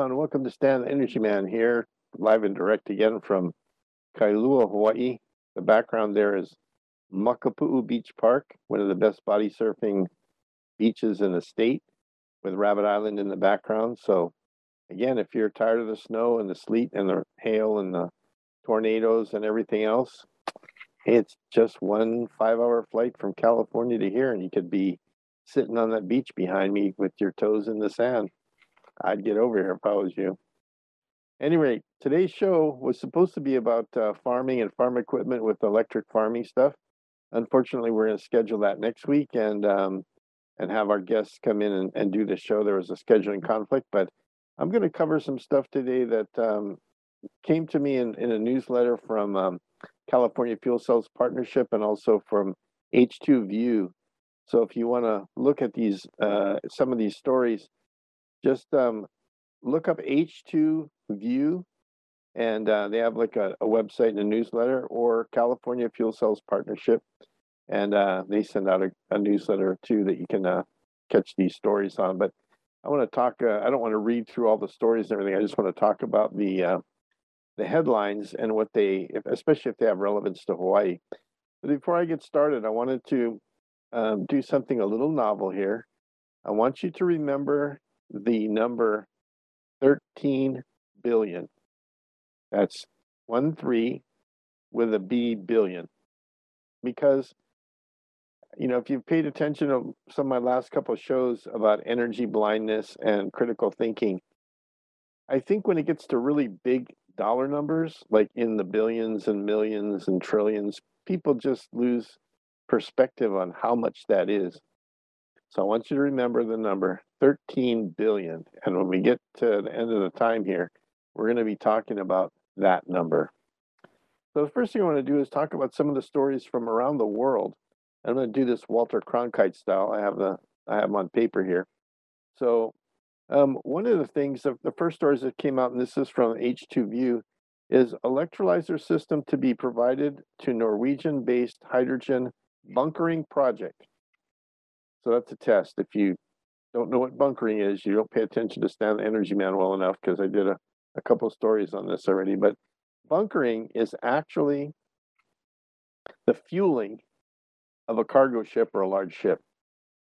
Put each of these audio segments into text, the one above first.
And welcome to Stan the Energy Man here, live and direct again from Kailua, Hawaii. The background there is Makapu'u Beach Park, one of the best body surfing beaches in the state, with Rabbit Island in the background. So, again, if you're tired of the snow and the sleet and the hail and the tornadoes and everything else, it's just one five hour flight from California to here, and you could be sitting on that beach behind me with your toes in the sand. I'd get over here if I was you. Any rate, today's show was supposed to be about uh, farming and farm equipment with electric farming stuff. Unfortunately, we're going to schedule that next week and um, and have our guests come in and, and do the show. There was a scheduling conflict, but I'm going to cover some stuff today that um, came to me in, in a newsletter from um, California Fuel Cells Partnership and also from H2 View. So if you want to look at these, uh, some of these stories, just um, look up H2 View, and uh, they have like a, a, website and a newsletter, or California Fuel Cells Partnership, and uh, they send out a, a, newsletter too that you can uh, catch these stories on. But I want to talk. Uh, I don't want to read through all the stories and everything. I just want to talk about the uh, the headlines and what they, especially if they have relevance to Hawaii. But before I get started, I wanted to um, do something a little novel here. I want you to remember the number 13 billion. That's one three with a B billion. Because, you know, if you've paid attention to some of my last couple shows about energy blindness and critical thinking, I think when it gets to really big dollar numbers, like in the billions and millions and trillions, people just lose perspective on how much that is. So I want you to remember the number 13 billion. And when we get to the end of the time here, we're going to be talking about that number. So the first thing I want to do is talk about some of the stories from around the world. I'm going to do this Walter Cronkite style. I have the I have them on paper here. So um, one of the things, the, the first stories that came out, and this is from H2 View, is electrolyzer system to be provided to Norwegian-based hydrogen bunkering project. So that's a test. If you don't know what bunkering is, you don't pay attention to Stan the Energy Man well enough because I did a, a couple of stories on this already. But bunkering is actually the fueling of a cargo ship or a large ship.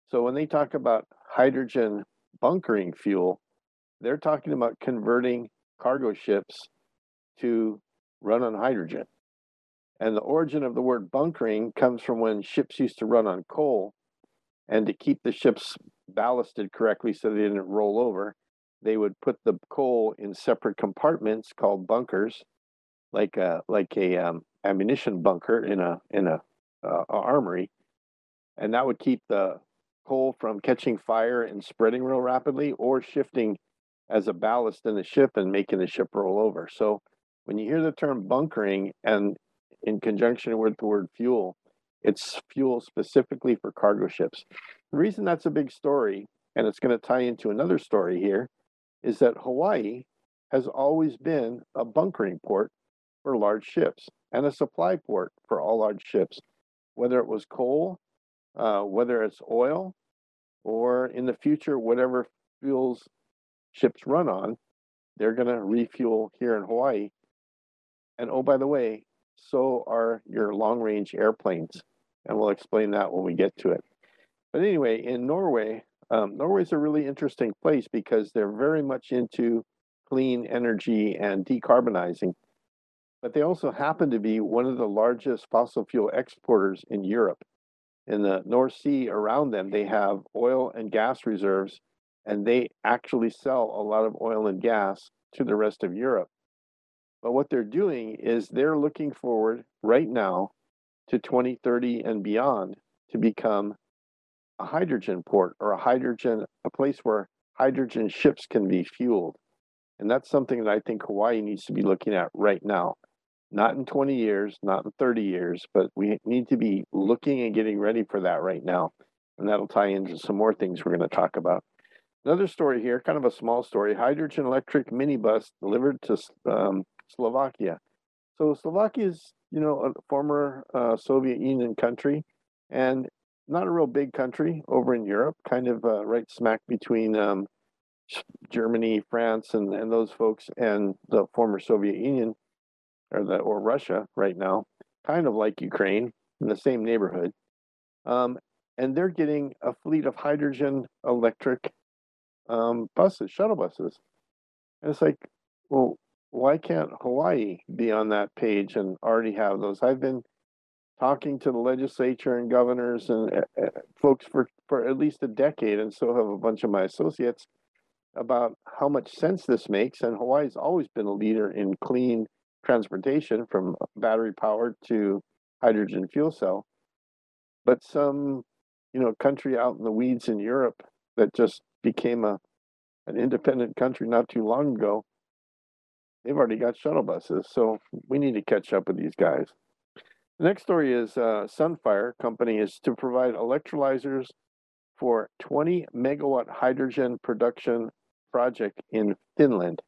So when they talk about hydrogen bunkering fuel, they're talking about converting cargo ships to run on hydrogen. And the origin of the word bunkering comes from when ships used to run on coal and to keep the ships ballasted correctly so they didn't roll over, they would put the coal in separate compartments called bunkers, like a like a um, ammunition bunker in a in a, uh, a armory, and that would keep the coal from catching fire and spreading real rapidly or shifting as a ballast in the ship and making the ship roll over. So when you hear the term bunkering and in conjunction with the word fuel, it's fuel specifically for cargo ships. The reason that's a big story, and it's going to tie into another story here, is that Hawaii has always been a bunkering port for large ships and a supply port for all large ships, whether it was coal, uh, whether it's oil, or in the future, whatever fuels ships run on, they're going to refuel here in Hawaii. And oh, by the way, so are your long range airplanes and we'll explain that when we get to it. But anyway, in Norway, um, Norway is a really interesting place because they're very much into clean energy and decarbonizing. But they also happen to be one of the largest fossil fuel exporters in Europe. In the North Sea around them, they have oil and gas reserves, and they actually sell a lot of oil and gas to the rest of Europe. But what they're doing is they're looking forward right now to 2030 and beyond to become a hydrogen port or a hydrogen, a place where hydrogen ships can be fueled. And that's something that I think Hawaii needs to be looking at right now. Not in 20 years, not in 30 years, but we need to be looking and getting ready for that right now. And that'll tie into some more things we're going to talk about. Another story here, kind of a small story hydrogen electric minibus delivered to um, Slovakia. So Slovakia is you know, a former uh, Soviet Union country and not a real big country over in Europe, kind of uh, right smack between um, Germany, France, and, and those folks, and the former Soviet Union, or the or Russia right now, kind of like Ukraine in the same neighborhood, um, and they're getting a fleet of hydrogen electric um, buses, shuttle buses, and it's like, well, why can't Hawaii be on that page and already have those? I've been talking to the legislature and governors and uh, folks for, for at least a decade, and so have a bunch of my associates about how much sense this makes. And Hawaii's always been a leader in clean transportation from battery powered to hydrogen fuel cell. But some, you know, country out in the weeds in Europe that just became a an independent country not too long ago, they've already got shuttle buses. So we need to catch up with these guys. The next story is uh, Sunfire Company is to provide electrolyzers for 20 megawatt hydrogen production project in Finland.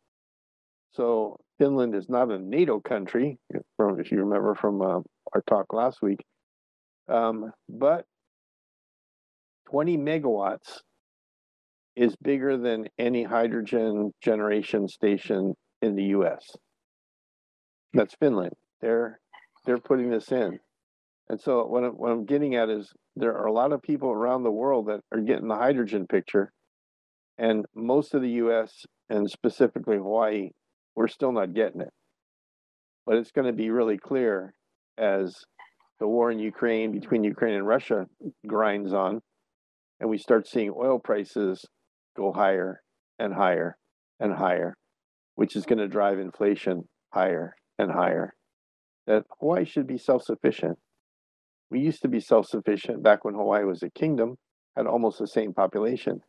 So Finland is not a NATO country, if you remember from uh, our talk last week, um, but 20 megawatts is bigger than any hydrogen generation station in the U.S. That's Finland. They're they're putting this in, and so what I'm, what I'm getting at is there are a lot of people around the world that are getting the hydrogen picture, and most of the U.S. and specifically Hawaii, we're still not getting it. But it's going to be really clear as the war in Ukraine between Ukraine and Russia grinds on, and we start seeing oil prices go higher and higher and higher, which is going to drive inflation higher and higher. That Hawaii should be self sufficient. We used to be self sufficient back when Hawaii was a kingdom, had almost the same population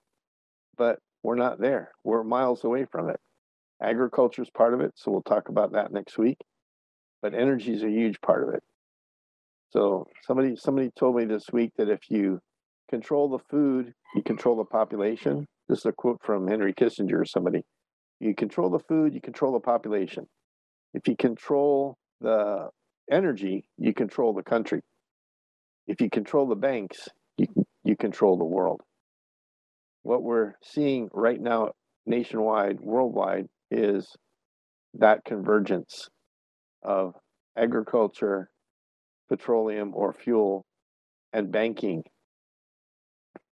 but we're not there. We're miles away from it. Agriculture is part of it, so we'll talk about that next week. But energy is a huge part of it. So somebody somebody told me this week that if you control the food, you control the population. This is a quote from Henry Kissinger or somebody. You control the food, you control the population. If you control the energy, you control the country. If you control the banks, you, you control the world what we're seeing right now nationwide, worldwide, is that convergence of agriculture, petroleum or fuel, and banking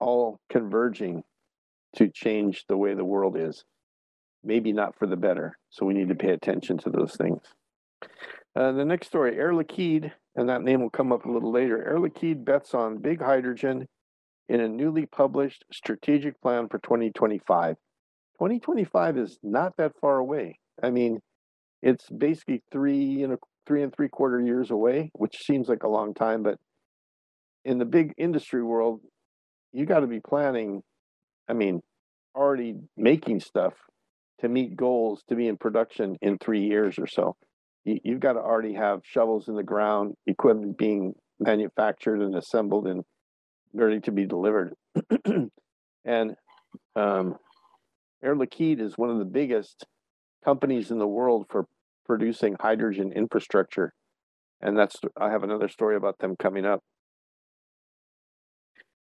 all converging to change the way the world is. Maybe not for the better. So we need to pay attention to those things. Uh, the next story Air Liquide, and that name will come up a little later. Air Liquide bets on big hydrogen in a newly published strategic plan for 2025. 2025 is not that far away. I mean, it's basically three and a three and three quarter years away, which seems like a long time, but in the big industry world, you got to be planning. I mean, already making stuff to meet goals to be in production in three years or so. You, you've got to already have shovels in the ground, equipment being manufactured and assembled and ready to be delivered. and um, Air Liquide is one of the biggest companies in the world for producing hydrogen infrastructure. And that's, I have another story about them coming up.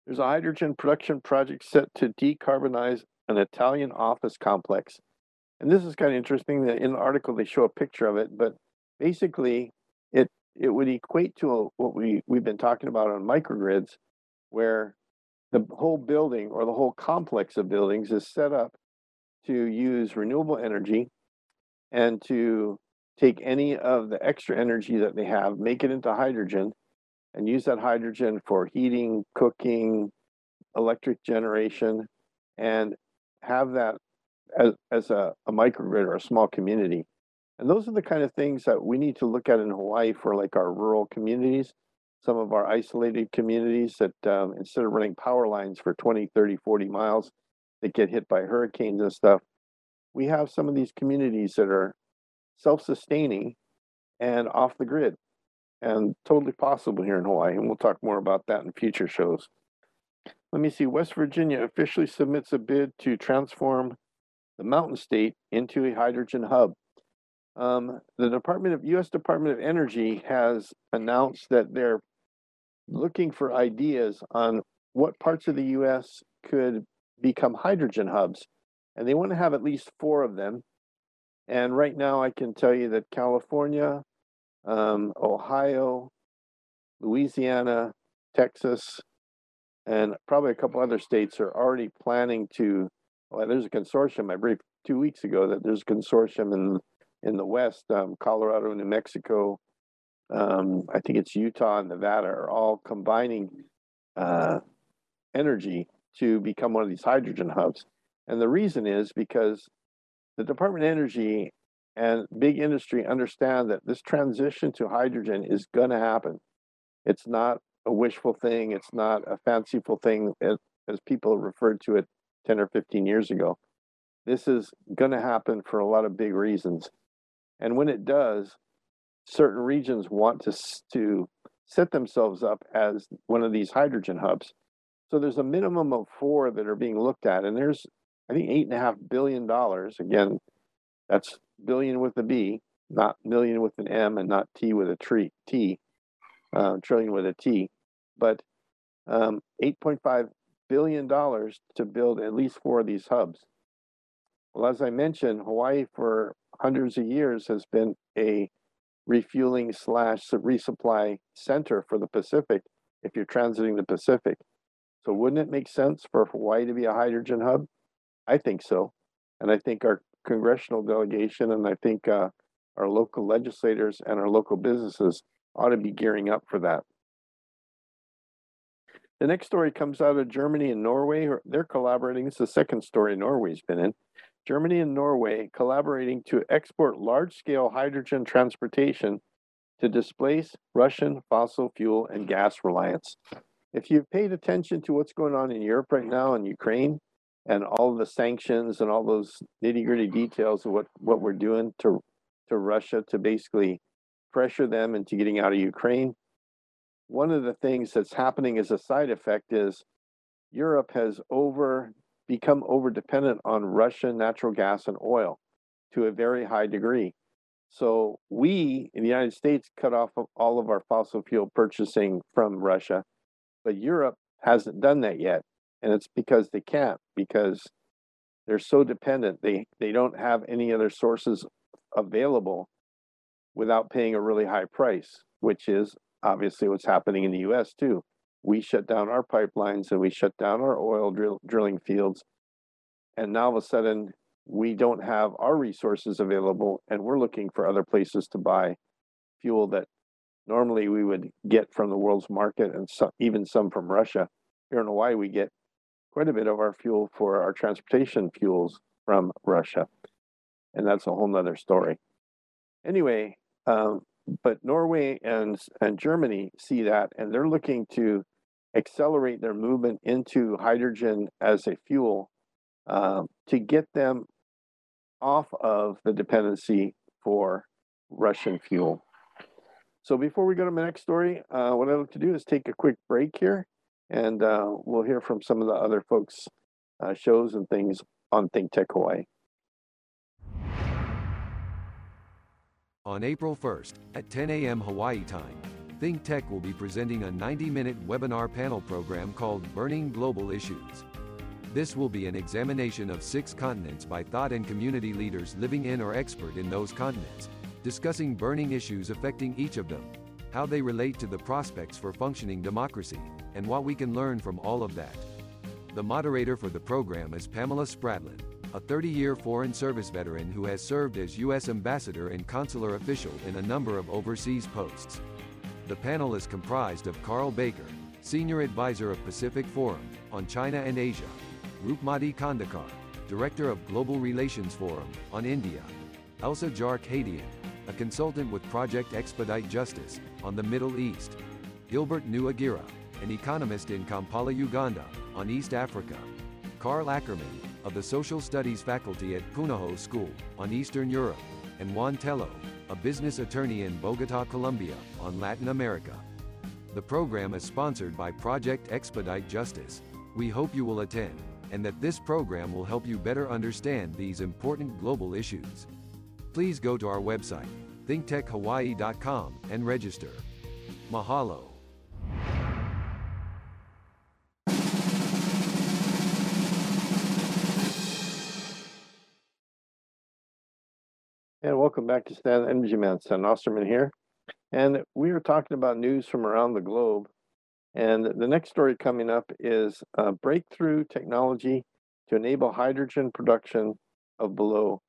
There's a hydrogen production project set to decarbonize an Italian office complex. And this is kind of interesting that in the article they show a picture of it, but basically it it would equate to a, what we, we've been talking about on microgrids, where the whole building or the whole complex of buildings is set up to use renewable energy and to take any of the extra energy that they have, make it into hydrogen, and use that hydrogen for heating, cooking, electric generation, and have that as, as a, a microgrid or a small community. And those are the kind of things that we need to look at in Hawaii for like our rural communities some of our isolated communities that um, instead of running power lines for 20, 30, 40 miles that get hit by hurricanes and stuff, we have some of these communities that are self sustaining and off the grid and totally possible here in Hawaii. And we'll talk more about that in future shows. Let me see. West Virginia officially submits a bid to transform the mountain state into a hydrogen hub. Um, the Department of U.S. Department of Energy has announced that they're looking for ideas on what parts of the US could become hydrogen hubs. And they want to have at least four of them. And right now, I can tell you that California, um, Ohio, Louisiana, Texas, and probably a couple other states are already planning to. Well, there's a consortium. I briefed two weeks ago that there's a consortium in in the West, um, Colorado, New Mexico, um, I think it's Utah and Nevada are all combining uh, energy to become one of these hydrogen hubs. And the reason is because the Department of Energy and big industry understand that this transition to hydrogen is going to happen. It's not a wishful thing, it's not a fanciful thing as, people referred to it 10 or 15 years ago. This is going to happen for a lot of big reasons. And when it does, certain regions want to, to set themselves up as one of these hydrogen hubs. So there's a minimum of four that are being looked at, and there's I think eight and a half billion dollars. Again, that's billion with a B, not million with an M, and not T with a tree T, uh, trillion with a T, but um, 8.5 billion dollars to build at least four of these hubs. Well, as I mentioned, Hawaii for hundreds of years has been a refueling slash resupply center for the Pacific if you're transiting the Pacific. So wouldn't it make sense for Hawaii to be a hydrogen hub? I think so. And I think our congressional delegation and I think uh, our local legislators and our local businesses ought to be gearing up for that. The next story comes out of Germany and Norway. They're collaborating. It's the second story Norway's been in. Germany and Norway collaborating to export large scale hydrogen transportation to displace Russian fossil fuel and gas reliance. If you've paid attention to what's going on in Europe right now in Ukraine and all the sanctions and all those nitty gritty details of what, what we're doing to, to Russia to basically pressure them into getting out of Ukraine, one of the things that's happening as a side effect is Europe has over become over dependent on Russian natural gas and oil to a very high degree. So we in the United States cut off all of our fossil fuel purchasing from Russia, but Europe hasn't done that yet. And it's because they can't, because they're so dependent. They they don't have any other sources available without paying a really high price, which is obviously what's happening in the US too we shut down our pipelines and we shut down our oil drill, drilling fields. And now all of a sudden, we don't have our resources available and we're looking for other places to buy fuel that normally we would get from the world's market and some, even some from Russia. Here in Hawaii, we get quite a bit of our fuel for our transportation fuels from Russia. And that's a whole nother story. Anyway, um, but Norway and, and Germany see that and they're looking to accelerate their movement into hydrogen as a fuel um, to get them off of the dependency for Russian fuel. So before we go to my next story, uh, what I'd like to do is take a quick break here, and uh, we'll hear from some of the other folks' uh, shows and things on Think Tech Hawaii. On April 1st at 10 a.m. Hawaii time, ThinkTech will be presenting a 90-minute webinar panel program called Burning Global Issues. This will be an examination of six continents by thought and community leaders living in or expert in those continents, discussing burning issues affecting each of them, how they relate to the prospects for functioning democracy, and what we can learn from all of that. The moderator for the program is Pamela Spratlen, a 30-year foreign service veteran who has served as U.S. ambassador and consular official in a number of overseas posts. The panel is comprised of Carl Baker, Senior Advisor of Pacific Forum on China and Asia, Rupmati Kandekar, Director of Global Relations Forum on India, Elsa Jark Hadian, a consultant with Project Expedite Justice on the Middle East, Gilbert Nuagira, an economist in Kampala, Uganda, on East Africa, Carl Ackerman, of the Social Studies faculty at Punahou School, on Eastern Europe, and Juan Tello, a business attorney in Bogota, Colombia, on Latin America. The program is sponsored by Project Expedite Justice. We hope you will attend, and that this program will help you better understand these important global issues. Please go to our website, thinktechhawaii.com, and register. Mahalo. Welcome back to Stan Energy Man. Stan Osterman here. And we are talking about news from around the globe. And the next story coming up is breakthrough technology to enable hydrogen production of below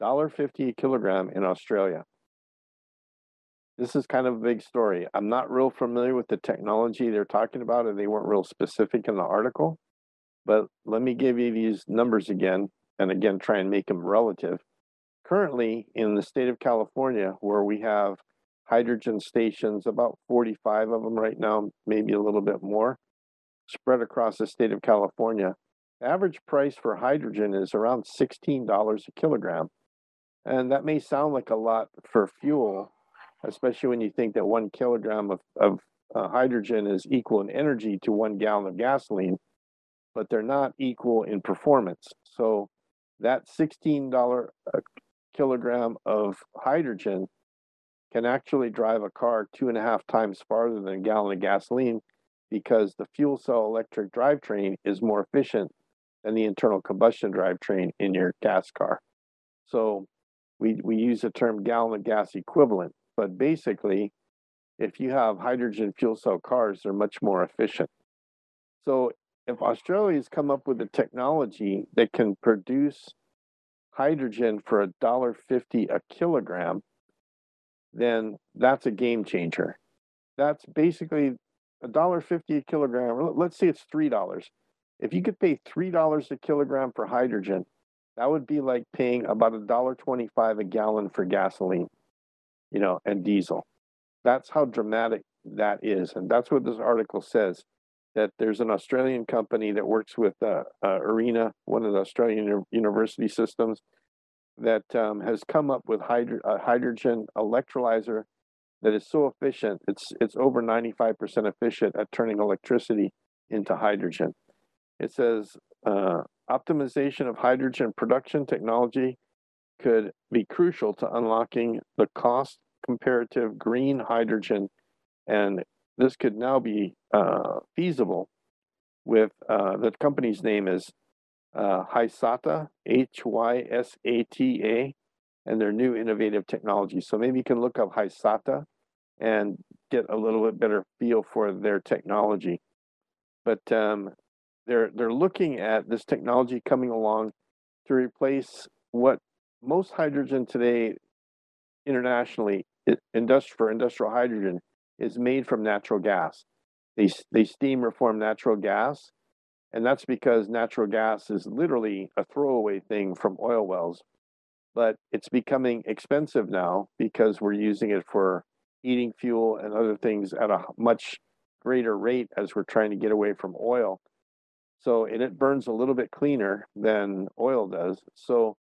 $1.50 a kilogram in Australia. This is kind of a big story. I'm not real familiar with the technology they're talking about, and they weren't real specific in the article. But let me give you these numbers again, and again, try and make them relative. Currently, in the state of California, where we have hydrogen stations, about 45 of them right now, maybe a little bit more, spread across the state of California. The average price for hydrogen is around $16 a kilogram. And that may sound like a lot for fuel, especially when you think that one kilogram of, of uh, hydrogen is equal in energy to one gallon of gasoline, but they're not equal in performance. So that $16 a kilogram of hydrogen can actually drive a car two and a half times farther than a gallon of gasoline because the fuel cell electric drivetrain is more efficient than the internal combustion drivetrain in your gas car. So we, we use the term gallon of gas equivalent, but basically, if you have hydrogen fuel cell cars, they're much more efficient. So if Australia's come up with a technology that can produce hydrogen for a dollar fifty a kilogram, then that's a game changer. That's basically a dollar fifty a kilogram. Let's say it's three dollars. If you could pay three dollars a kilogram for hydrogen, that would be like paying about a dollar twenty-five a gallon for gasoline, you know, and diesel. That's how dramatic that is, and that's what this article says. That there's an Australian company that works with uh, uh, ARENA, one of the Australian university systems, that um, has come up with hydro- a hydrogen electrolyzer that is so efficient. It's it's over 95% efficient at turning electricity into hydrogen. It says uh, optimization of hydrogen production technology could be crucial to unlocking the cost comparative green hydrogen, and this could now be uh, feasible with uh, the company's name is uh, Hysata, H Y S A T A, and their new innovative technology. So maybe you can look up Hysata and get a little bit better feel for their technology. But um, they're they're looking at this technology coming along to replace what most hydrogen today internationally industri- for industrial hydrogen is made from natural gas. They they steam reform natural gas and that's because natural gas is literally a throwaway thing from oil wells. But it's becoming expensive now because we're using it for heating fuel and other things at a much greater rate as we're trying to get away from oil. So, and it burns a little bit cleaner than oil does. So,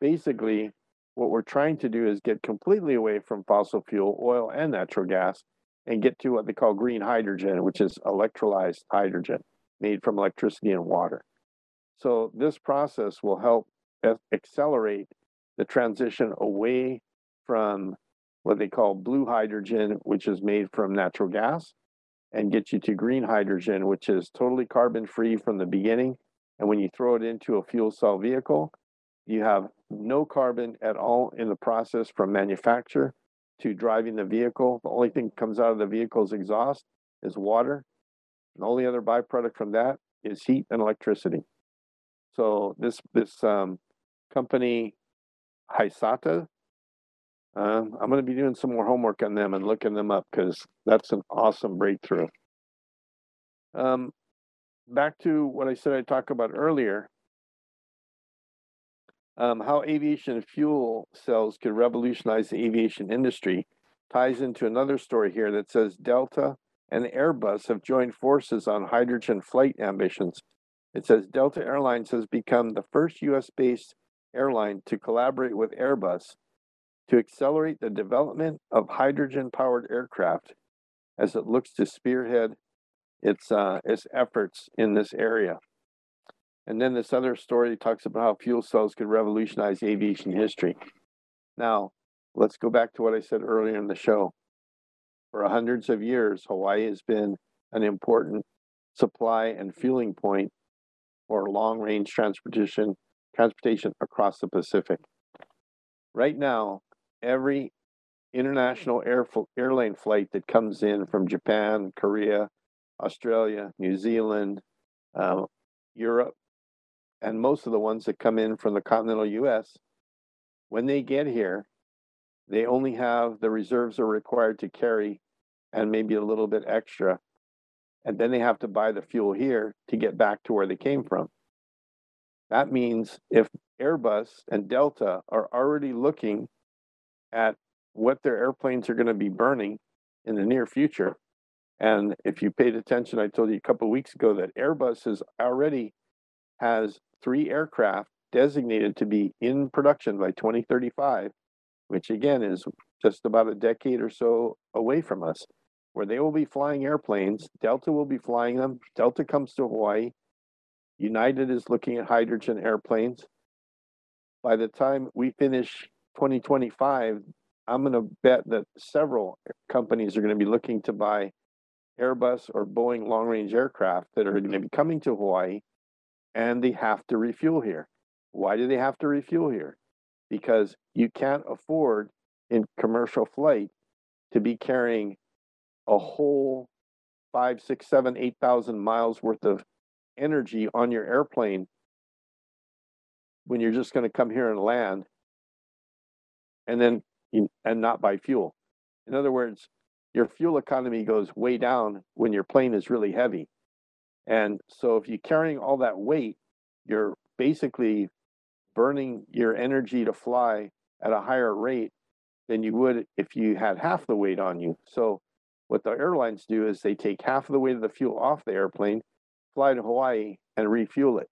basically, what we're trying to do is get completely away from fossil fuel, oil, and natural gas and get to what they call green hydrogen, which is electrolyzed hydrogen made from electricity and water. So this process will help accelerate the transition away from what they call blue hydrogen, which is made from natural gas, and get you to green hydrogen, which is totally carbon free from the beginning. And when you throw it into a fuel cell vehicle, you have no carbon at all in the process from manufacture to driving the vehicle. The only thing that comes out of the vehicle's exhaust is water the only other byproduct from that is heat and electricity. So this this um, company, Hysata, um, I'm going to be doing some more homework on them and looking them up because that's an awesome breakthrough. Um, back to what I said I talked about earlier, um, how aviation fuel cells could revolutionize the aviation industry ties into another story here that says Delta and Airbus have joined forces on hydrogen flight ambitions. It says Delta Airlines has become the first US based airline to collaborate with Airbus to accelerate the development of hydrogen powered aircraft as it looks to spearhead its, uh, its efforts in this area. And then this other story talks about how fuel cells could revolutionize aviation history. Now, let's go back to what I said earlier in the show. For hundreds of years, Hawaii has been an important supply and fueling point for long range transportation transportation across the Pacific. right now, every international air airline flight that comes in from Japan, Korea, Australia, New Zealand, uh, Europe, and most of the ones that come in from the continental US, when they get here, they only have the reserves are required to carry and maybe a little bit extra. And then they have to buy the fuel here to get back to where they came from. That means if Airbus and Delta are already looking at what their airplanes are going to be burning in the near future, and if you paid attention, I told you a couple weeks ago that Airbus has already has three aircraft designated to be in production by 2035, which again is just about a decade or so away from us, where they will be flying airplanes. Delta will be flying them. Delta comes to Hawaii. United is looking at hydrogen airplanes. By the time we finish 2025, I'm going to bet that several companies are going to be looking to buy Airbus or Boeing long range aircraft that are going to be coming to Hawaii and they have to refuel here. Why do they have to refuel here? Because you can't afford in commercial flight to be carrying a whole five, six, seven, eight thousand miles worth of energy on your airplane when you're just going to come here and land and then and not buy fuel. In other words, your fuel economy goes way down when your plane is really heavy. And so if you're carrying all that weight, you're basically burning your energy to fly at a higher rate than you would if you had half the weight on you. So what the airlines do is they take half of the weight of the fuel off the airplane, fly to Hawaii and refuel it.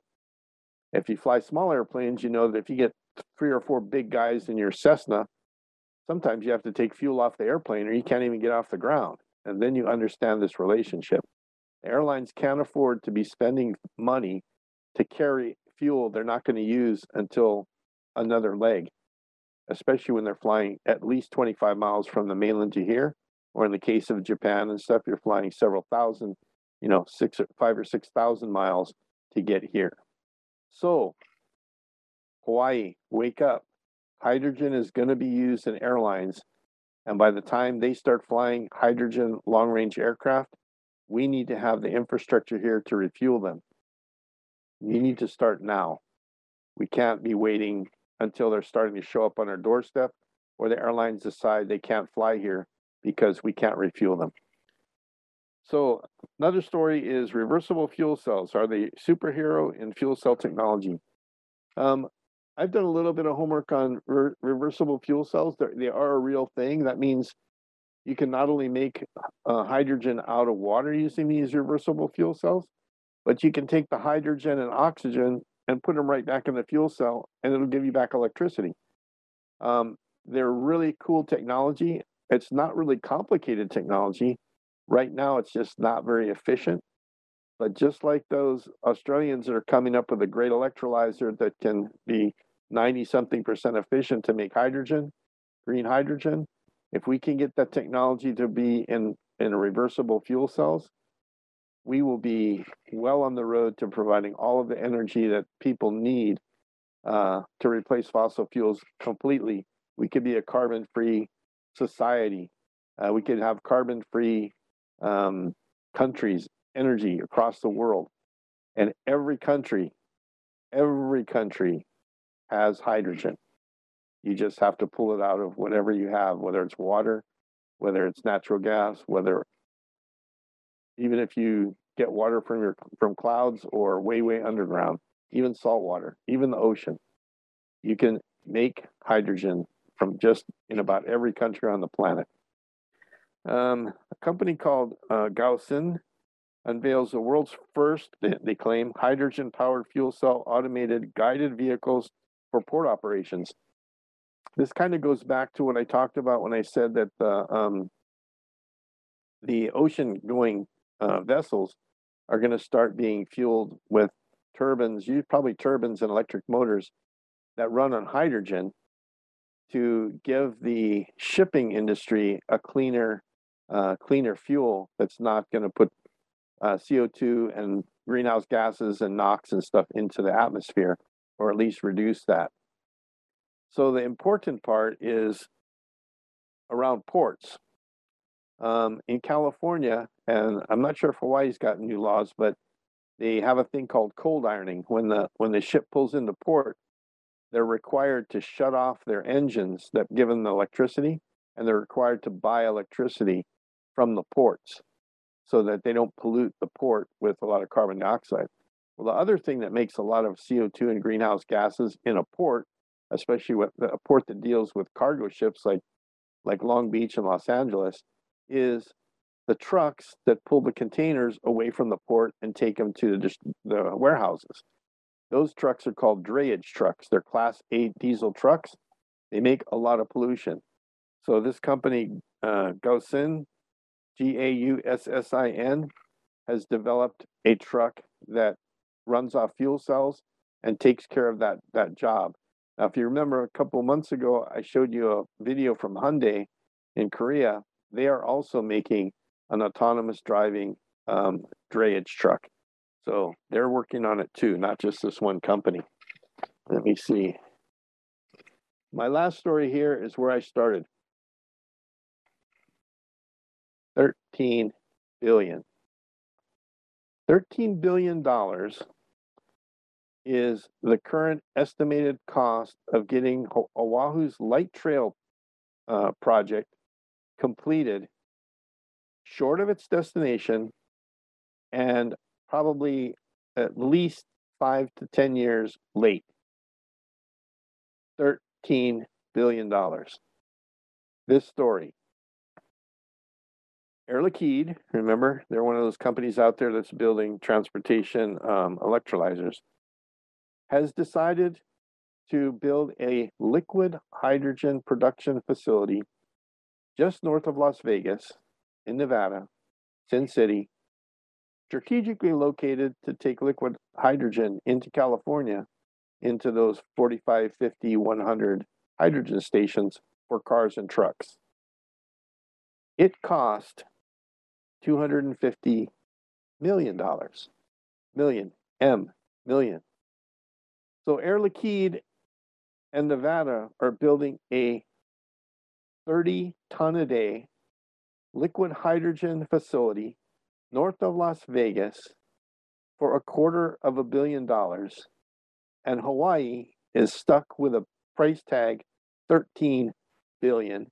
If you fly small airplanes, you know that if you get three or four big guys in your Cessna, sometimes you have to take fuel off the airplane or you can't even get off the ground. And then you understand this relationship. Airlines can't afford to be spending money to carry fuel they're not going to use until another leg, especially when they're flying at least 25 miles from the mainland to here. Or in the case of Japan and stuff, you're flying several thousand, you know, six or five or 6,000 miles to get here. So, Hawaii, wake up. Hydrogen is going to be used in airlines. And by the time they start flying hydrogen long range aircraft, we need to have the infrastructure here to refuel them. You need to start now. We can't be waiting until they're starting to show up on our doorstep or the airlines decide they can't fly here because we can't refuel them. So another story is reversible fuel cells. Are they superhero in fuel cell technology? Um, I've done a little bit of homework on re reversible fuel cells. They're, they are a real thing. That means you can not only make uh, hydrogen out of water using these reversible fuel cells, but you can take the hydrogen and oxygen and put them right back in the fuel cell and it'll give you back electricity. Um, they're really cool technology. It's not really complicated technology. Right now, it's just not very efficient. But just like those Australians that are coming up with a great electrolyzer that can be 90 something percent efficient to make hydrogen, green hydrogen, if we can get that technology to be in, in reversible fuel cells, we will be well on the road to providing all of the energy that people need uh, to replace fossil fuels completely. We could be a carbon free society. Uh, we could have carbon free um, countries, energy across the world. And every country, every country has hydrogen. You just have to pull it out of whatever you have, whether it's water, whether it's natural gas, whether even if you get water from your from clouds or way way underground, even salt water, even the ocean, you can make hydrogen from just in about every country on the planet. Um, a company called uh, unveils the world's first, they, they claim, hydrogen powered fuel cell automated guided vehicles for port operations. This kind of goes back to what I talked about when I said that the um, the ocean going uh, vessels are going to start being fueled with turbines, you probably turbines and electric motors that run on hydrogen to give the shipping industry a cleaner uh, cleaner fuel that's not going to put uh, CO2 and greenhouse gases and NOx and stuff into the atmosphere, or at least reduce that. So the important part is around ports. Um, in California, and I'm not sure if Hawaii's got new laws, but they have a thing called cold ironing. When the when the ship pulls into port, they're required to shut off their engines that give them the electricity, and they're required to buy electricity from the ports so that they don't pollute the port with a lot of carbon dioxide. Well, the other thing that makes a lot of CO2 and greenhouse gases in a port, especially with a port that deals with cargo ships like like Long Beach and Los Angeles, is the trucks that pull the containers away from the port and take them to the, the warehouses. Those trucks are called drayage trucks. They're class A diesel trucks. They make a lot of pollution. So this company, uh, Gaussin, G A U S S I N, has developed a truck that runs off fuel cells and takes care of that that job. Now, if you remember a couple months ago, I showed you a video from Hyundai in Korea. They are also making an autonomous driving um, drayage truck. So they're working on it too, not just this one company. Let me see. My last story here is where I started. 13 billion. 13 billion dollars is the current estimated cost of getting Oahu's light rail uh, project completed short of its destination and probably at least five to 10 years late. $13 billion. This story. Air Liquide, remember, they're one of those companies out there that's building transportation um, electrolyzers, has decided to build a liquid hydrogen production facility just north of Las Vegas in Nevada, Sin City, strategically located to take liquid hydrogen into California into those 45, 50, 100 hydrogen stations for cars and trucks. It cost $250 million. Million, M, million. So Air Liquide and Nevada are building a 30 ton a day liquid hydrogen facility north of Las Vegas for a quarter of a billion dollars. And Hawaii is stuck with a price tag 13 billion.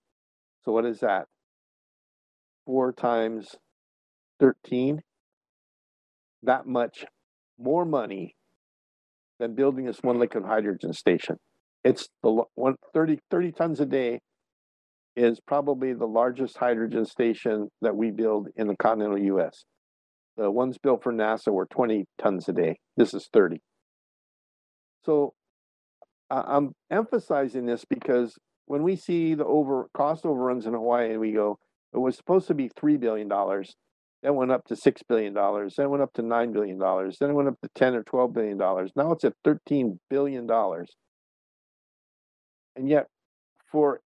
So what is that? Four times 13. That much more money than building this one liquid hydrogen station. It's the one 30, 30 tons a day is probably the largest hydrogen station that we build in the continental US. The ones built for NASA were 20 tons a day. This is 30. So I'm emphasizing this because when we see the over cost overruns in Hawaii and we go, it was supposed to be $3 billion, then went up to $6 billion, then went up to $9 billion, then it went up to 10 or $12 billion. Now it's at $13 billion. And yet, for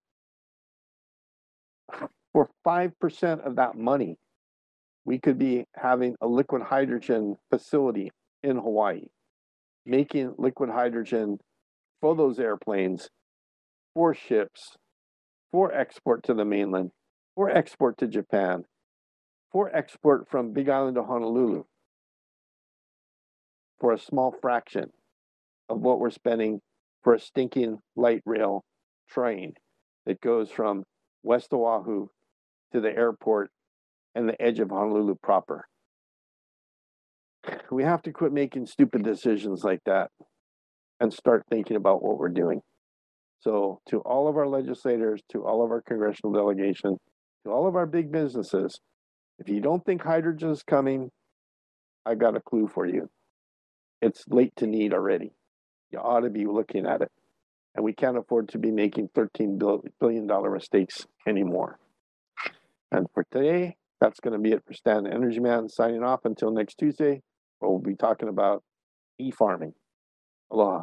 for 5% of that money, we could be having a liquid hydrogen facility in Hawaii, making liquid hydrogen for those airplanes, for ships, for export to the mainland, for export to Japan, for export from Big Island to Honolulu, for a small fraction of what we're spending for a stinking light rail train that goes from West Oahu to the airport and the edge of Honolulu proper. We have to quit making stupid decisions like that and start thinking about what we're doing. So, to all of our legislators, to all of our congressional delegation, to all of our big businesses, if you don't think hydrogen is coming, I got a clue for you. It's late to need already. You ought to be looking at it. And we can't afford to be making $13 billion mistakes anymore. And for today, that's going to be it for Stan Energy Man signing off until next Tuesday, where we'll be talking about e farming. Aloha.